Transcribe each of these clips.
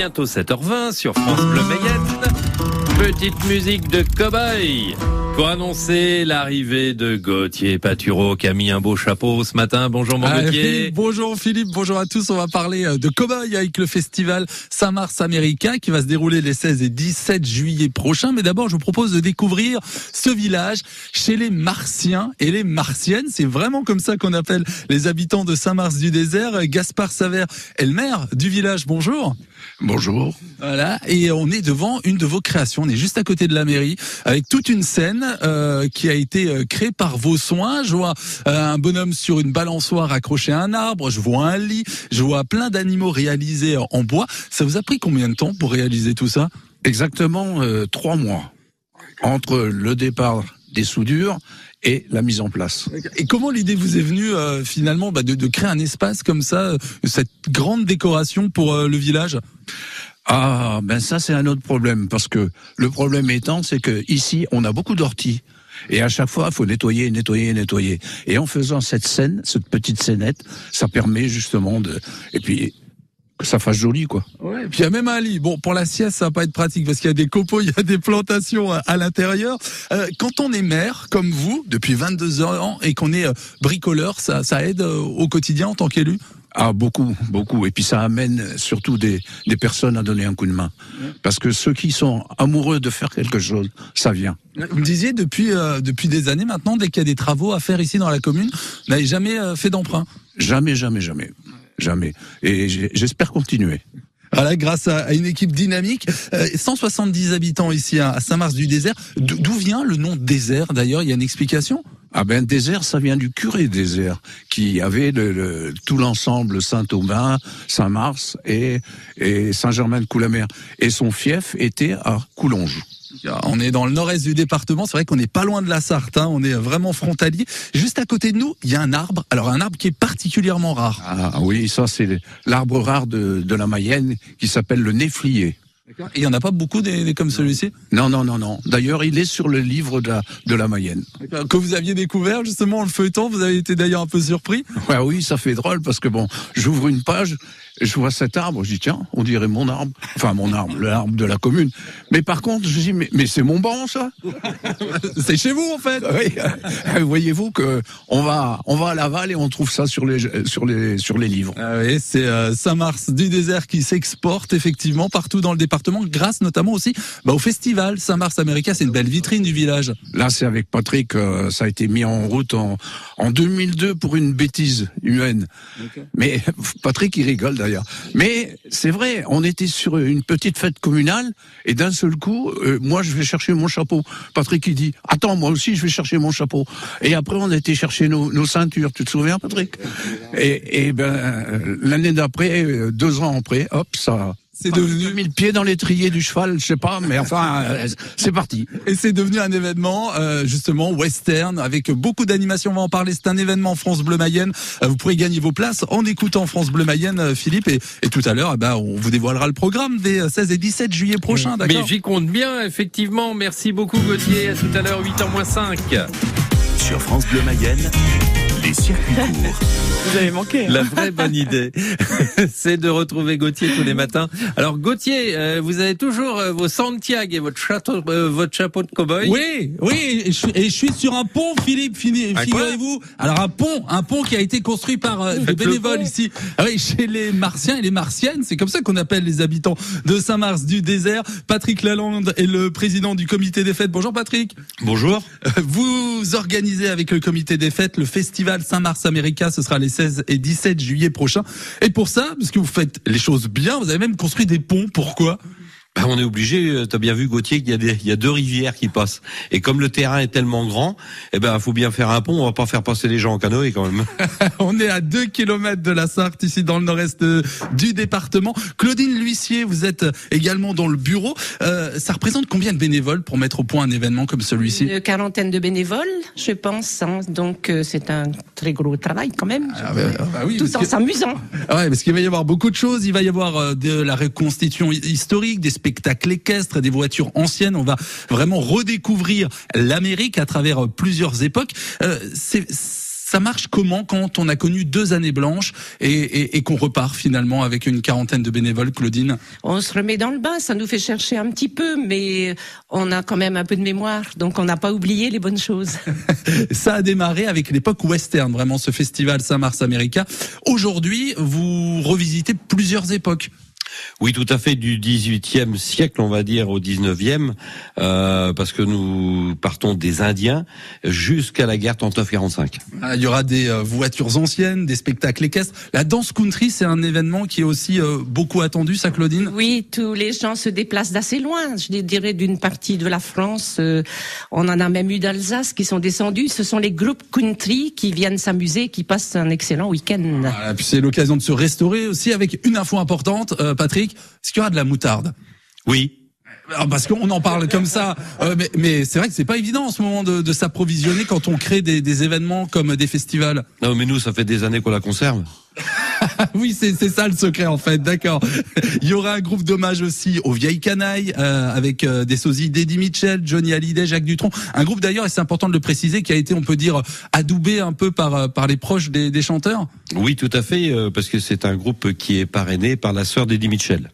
bientôt 7h20 sur France Bleu Mayenne. Petite musique de cow-boy pour annoncer l'arrivée de Gauthier Paturo qui a mis un beau chapeau ce matin. Bonjour mon Ah, Gauthier. bonjour Philippe, bonjour à tous. On va parler euh, de Cowboy avec le festival Saint-Mars américain qui va se dérouler les 16 et 17 juillet prochains. Mais d'abord, je vous propose de découvrir ce village chez les Martiens et les Martiennes. C'est vraiment comme ça qu'on appelle les habitants de Saint-Mars du désert. Gaspard Savert est le maire du village. Bonjour. Bonjour. Voilà, et on est devant une de vos créations. On est juste à côté de la mairie, avec toute une scène euh, qui a été euh, créée par vos soins. Je vois euh, un bonhomme sur une balançoire accroché à un arbre. Je vois un lit. Je vois plein d'animaux réalisés en bois. Ça vous a pris combien de temps pour réaliser tout ça? Exactement euh, trois mois entre le départ des soudures et la mise en place. Et comment l'idée vous est venue euh, finalement bah, de, de créer un espace comme ça, cette grande décoration pour euh, le village? Ah, ben ça c'est un autre problème parce que le problème étant c'est que ici on a beaucoup d'orties. Et à chaque fois, il faut nettoyer, nettoyer, nettoyer. Et en faisant cette scène, cette petite scénette, ça permet justement de, et puis, que ça fasse joli, quoi. Ouais, puis il y a même un lit. Bon, pour la sieste, ça va pas être pratique parce qu'il y a des copeaux, il y a des plantations à, à l'intérieur. Euh, quand on est maire, comme vous, depuis 22 ans, et qu'on est euh, bricoleur, ça, ça aide euh, au quotidien en tant qu'élu? Ah, beaucoup, beaucoup. Et puis ça amène surtout des, des personnes à donner un coup de main. Parce que ceux qui sont amoureux de faire quelque chose, ça vient. Vous me disiez, depuis, euh, depuis des années maintenant, dès qu'il y a des travaux à faire ici dans la commune, vous n'avez jamais euh, fait d'emprunt? Jamais, jamais, jamais. Jamais. Et j'espère continuer. Voilà, grâce à, une équipe dynamique. Euh, 170 habitants ici à, Saint-Mars-du-Désert. D'o- D'où vient le nom désert d'ailleurs? Il y a une explication? Ah ben désert, ça vient du curé désert qui avait le, le- tout l'ensemble Saint-Aubin, Saint-Mars et, et Saint-Germain-de-Coulamer. Et son fief était à Coulonges. On est dans le nord-est du département. C'est vrai qu'on n'est pas loin de la Sarthe. hein. On est vraiment frontalier. Juste à côté de nous, il y a un arbre. Alors un arbre qui est particulièrement rare. Ah oui, ça c'est l'arbre rare de, de la Mayenne qui s'appelle le néflier. Et il y en a pas beaucoup des, des comme celui-ci? Non, non, non, non. D'ailleurs, il est sur le livre de la, de la Mayenne. que vous aviez découvert justement en le feuilletant. Vous avez été d'ailleurs un peu surpris? Ouais, oui, ça fait drôle parce que bon, j'ouvre une page, je vois cet arbre, je dis tiens, on dirait mon arbre, enfin mon arbre, l'arbre de la commune. Mais par contre, je dis mais, mais c'est mon banc ça. C'est chez vous en fait. Oui, voyez-vous que on va on va à Laval et on trouve ça sur les sur les sur les livres. Ah oui, c'est euh, Saint-Mars du désert qui s'exporte effectivement partout dans le département, grâce notamment aussi bah, au festival Saint-Mars America. C'est une belle vitrine du village. Là, c'est avec Patrick, euh, ça a été mis en route en en 2002 pour une bêtise humaine. Mais Patrick, il rigole d'ailleurs. Mais c'est vrai, on était sur une petite fête communale et d'un seul coup, euh, moi, je vais chercher mon chapeau. Patrick, il dit, attends, moi aussi, je vais chercher mon chapeau. Et après, on a été chercher nos, nos ceintures. Tu te souviens, Patrick? Et, et ben, euh, l'année d'après, euh, deux ans après, hop, ça. C'est devenu- J'ai mis le pied dans l'étrier du cheval, je sais pas, mais enfin, euh, c'est parti. Et c'est devenu un événement euh, justement western avec beaucoup d'animation. On va en parler. C'est un événement France Bleu Mayenne. Euh, vous pourrez gagner vos places en écoutant France Bleu Mayenne, Philippe. Et, et tout à l'heure, eh ben, on vous dévoilera le programme des euh, 16 et 17 juillet prochains. Mais j'y compte bien, effectivement. Merci beaucoup Gauthier. À tout à l'heure, 8h moins 5. Sur France Bleu Mayenne, les circuits courts. Vous avez manqué. hein. La vraie bonne idée, c'est de retrouver Gauthier tous les matins. Alors Gauthier, euh, vous avez toujours euh, vos Santiago et votre, château, euh, votre chapeau de cow-boy. Oui, oui, et je, suis- et je suis sur un pont, Philippe, figurez-vous. Alors un pont, un pont qui a été construit par euh, des bénévoles ici. Ah oui, chez les Martiens et les Martiennes, c'est comme ça qu'on appelle les habitants de Saint-Mars du désert. Patrick Lalande est le président du comité des fêtes. Bonjour Patrick. Bonjour. Vous organisez avec le comité des fêtes le festival Saint-Mars America. Ce sera les 16 et 17 juillet prochains. Et pour ça, parce que vous faites les choses bien, vous avez même construit des ponts. Pourquoi? Bah, on est obligé, euh, t'as bien vu Gauthier qu'il y a des, il y a deux rivières qui passent. Et comme le terrain est tellement grand, eh ben, faut bien faire un pont, on va pas faire passer les gens en canoë quand même. On est à 2 kilomètres de la Sarthe, ici dans le nord-est euh, du département. Claudine L'Huissier, vous êtes euh, également dans le bureau. Euh, ça représente combien de bénévoles pour mettre au point un événement comme celui-ci Une quarantaine de bénévoles, je pense. hein. Donc euh, c'est un très gros travail quand même. Ah bah, ah bah oui, Tout en que- s'amusant. Ah ouais, parce qu'il va y avoir beaucoup de choses. Il va y avoir de la reconstitution hi- historique, des spectacles équestres, des voitures anciennes. On va vraiment redécouvrir l'Amérique à travers euh, plusieurs époques. Euh, c'est ça marche comment quand on a connu deux années blanches et, et, et qu'on repart finalement avec une quarantaine de bénévoles, Claudine? On se remet dans le bain, ça nous fait chercher un petit peu, mais on a quand même un peu de mémoire, donc on n'a pas oublié les bonnes choses. Ça a démarré avec l'époque western, vraiment ce festival Saint-Mars America. Aujourd'hui, vous revisitez plusieurs époques. Oui, tout à fait, du 18e siècle, on va dire, au 19e, euh, parce que nous partons des Indiens jusqu'à la guerre 39-45. Ah, Il y aura des euh, voitures anciennes, des spectacles équestres. La danse country, c'est un événement qui est aussi euh, beaucoup attendu, ça, Claudine? Oui, tous les gens se déplacent d'assez loin, je dirais d'une partie de la France. euh, on en a même eu d'Alsace qui sont descendus. Ce sont les groupes country qui viennent s'amuser, qui passent un excellent week-end. Voilà, puis c'est l'occasion de se restaurer aussi avec une info importante, euh, Patrick. Est-ce qu'il y aura de la moutarde? Oui, Alors, Parce qu'on en parle comme ça, euh, mais, mais c'est vrai que c'est pas évident en ce moment de, de s'approvisionner quand on crée des, des événements comme des festivals. non, mais nous, ça fait des années qu'on la conserve. Oui, c'est ça le secret en fait, d'accord. Il y aura un groupe d'hommage aussi aux vieilles canailles euh, avec euh, des sosies d'Eddie Mitchell, Johnny Hallyday, Jacques Dutronc. Un groupe d'ailleurs, et c'est important de le préciser, qui a été, on peut dire, adoubé un peu par euh, par les proches des, chanteurs. Oui, tout à fait, parce que c'est un groupe qui est parrainé par la sœur d'Eddie Mitchell.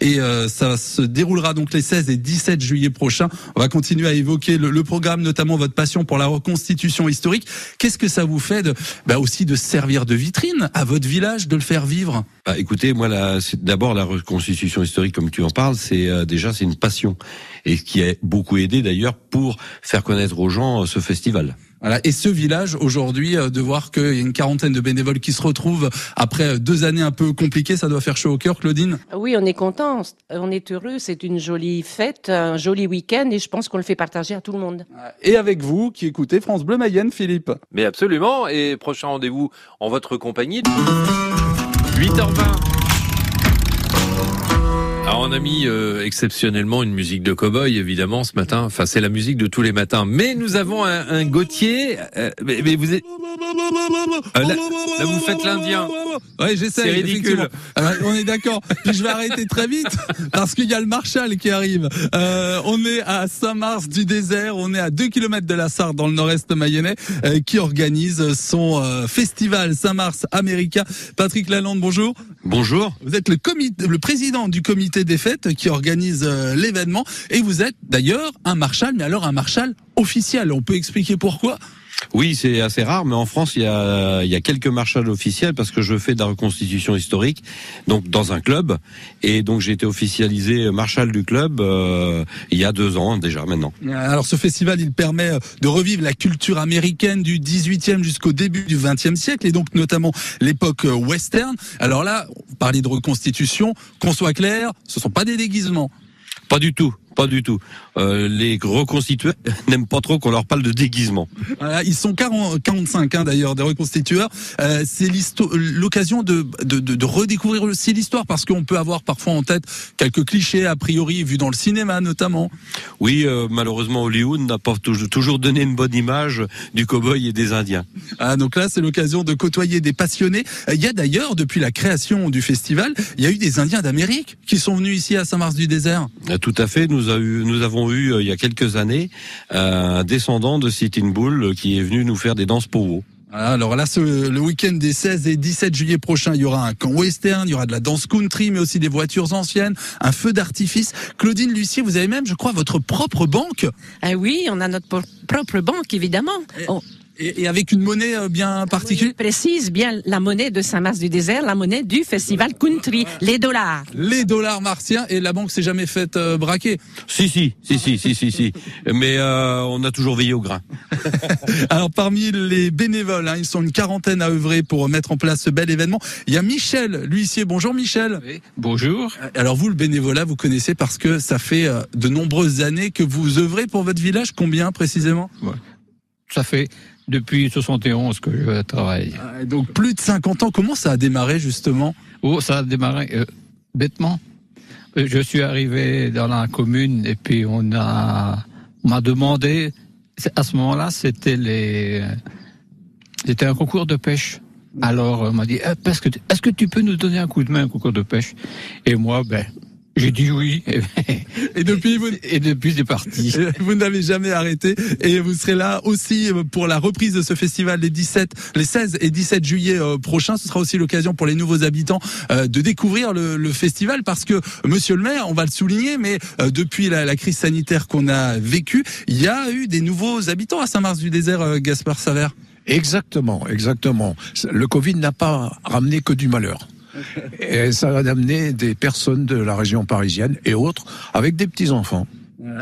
Et euh, ça se déroulera donc les 16 et 17 juillet prochains. On va continuer à évoquer le, le programme, notamment votre passion pour la reconstitution historique. Qu'est-ce que ça vous fait de, bah aussi de servir de vitrine à votre village, de le faire vivre? Bah, écoutez, moi, d'abord la reconstitution historique, comme tu en parles, c'est euh, déjà c'est une passion et qui a beaucoup aidé d'ailleurs pour faire connaître aux gens euh, ce festival. Voilà. Et ce village, aujourd'hui, euh, de voir qu'il y a une quarantaine de bénévoles qui se retrouvent après euh, deux années un peu compliquées, ça doit faire chaud au cœur, Claudine Oui, on est content, on est heureux, c'est une jolie fête, un joli week-end et je pense qu'on le fait partager à tout le monde. Et avec vous, qui écoutez France Bleu Mayenne, Philippe Mais absolument. Et prochain rendez-vous en votre compagnie. 8h20. On a mis euh, exceptionnellement une musique de cow-boy évidemment ce matin. Enfin c'est la musique de tous les matins. Mais nous avons un, Gauthier. euh, mais, vous êtes. Euh, là, vous faites l'Indien. Ouais, j'essaie. C'est ridicule. on est d'accord. Puis je vais arrêter très vite parce qu'il y a le Marshall qui arrive. Euh, on est à Saint-Mars du désert. On est à 2 km de la Sarre dans le nord-est mayennais euh, qui organise son euh, festival Saint-Mars America. Patrick Lalande, bonjour. Bonjour. Vous êtes le comité, le président du comité des fêtes qui organise euh, l'événement et vous êtes d'ailleurs un Marshall, mais alors un Marshall officiel. On peut expliquer pourquoi? Oui, c'est assez rare, mais en France, il y a, il y a quelques marshals officiels parce que je fais de la reconstitution historique, donc dans un club, et donc j'ai été officialisé marshal du club euh, il y a deux ans déjà maintenant. Alors ce festival, il permet de revivre la culture américaine du 18e jusqu'au début du 20e siècle et donc notamment l'époque western. Alors là, parlait de reconstitution, qu'on soit clair, ce sont pas des déguisements. Pas du tout, pas du tout. Euh, les reconstitués n'aiment pas trop qu'on leur parle de déguisement. Voilà, ils sont 40, 45 hein, d'ailleurs des reconstitueurs. Euh, c'est l'occasion de, de, de, de redécouvrir aussi l'histoire parce qu'on peut avoir parfois en tête quelques clichés a priori vus dans le cinéma notamment. Oui, euh, malheureusement, Hollywood n'a pas toujours- donné une bonne image du cow-boy et des Indiens. Ah, donc là, c'est l'occasion de côtoyer des passionnés. Il y a d'ailleurs, depuis la création du festival, il y a eu des Indiens d'Amérique qui sont venus ici à Saint-Mars-du-Désert. Euh, Tout à fait. Nous, a eu, nous avons eu euh, il y a quelques années euh, un descendant de Sitting Bull euh, qui est venu nous faire des danses powo. Voilà, alors là, ce, le week-end des 16 et 17 juillet prochains, il y aura un camp western, il y aura de la danse country, mais aussi des voitures anciennes, un feu d'artifice. Claudine Lucier, vous avez même, je crois, votre propre banque Ah oui, on a notre propre banque, évidemment. On, et, et avec une monnaie euh, bien particulière. précise bien la monnaie de Saint-Mars-du-Désert, la monnaie du festival country, les dollars. Les dollars martiens et la banque s'est jamais faite euh, braquer. Si, si, si, si, si, si, si. Mais euh, on a toujours veillé au grain. Alors parmi les bénévoles, hein, ils sont une quarantaine à œuvrer pour mettre en place ce bel événement. Il y a Michel l'huissier. Bonjour Michel. Bonjour. Alors vous, le bénévolat, vous connaissez parce que ça fait euh, de nombreuses années que vous œuvrez pour votre village. Combien précisément? Ça fait depuis 71 que je travaille. Euh, Donc plus de 50 ans. Comment ça a démarré justement? Oh, ça a démarré euh, bêtement. Euh, Je suis arrivé dans la commune et puis on a m'a demandé. À ce moment-là, c'était les c'était un concours de pêche. Alors on m'a dit Eh, est-ce que tu- est-ce que tu peux nous donner un coup de main un concours de pêche? Et moi, ben J'ai dit oui. Et depuis, vous, Et depuis, c'est parti. vous n'avez jamais arrêté et vous serez là aussi pour la reprise de ce festival les 17, les 16 et 17 juillet euh, prochains. Ce sera aussi l'occasion pour les nouveaux habitants euh, de découvrir le, le festival parce que, monsieur le maire, on va le souligner, mais euh, depuis la, la crise sanitaire qu'on a vécue, il y a eu des nouveaux habitants à Saint-Mars-du-Désert, Gaspard Saver. Exactement, exactement. Le Covid n'a pas ramené que du malheur. Et ça a amené des personnes de la région parisienne et autres avec des petits-enfants.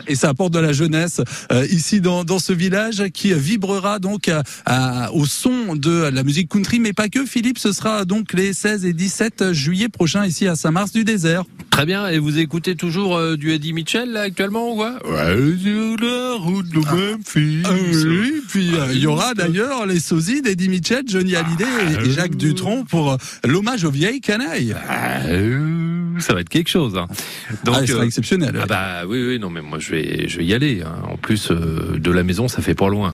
Et ça apporte de la jeunesse euh, ici dans, dans ce village qui vibrera donc à- à- au son de la musique country, mais pas que. Philippe, ce sera donc les 16 et 17 juillet prochains ici à Saint-Mars-du-Désert. Très bien. Et vous écoutez toujours euh, du Eddie Mitchell là, actuellement ou quoi Ouais, sur la route de Memphis. Ah oui, puis euh, il y aura d'ailleurs les sosies d'Eddie Mitchell, Johnny Hallyday et, et Jacques Dutronc pour euh, l'hommage aux vieilles canailles. Ah, ça va être quelque chose. hein. Donc, ah, ce sera euh, exceptionnel. ah bah oui, oui, non, mais moi je vais, je vais y aller. hein. En plus, euh, de la maison, ça fait pas loin.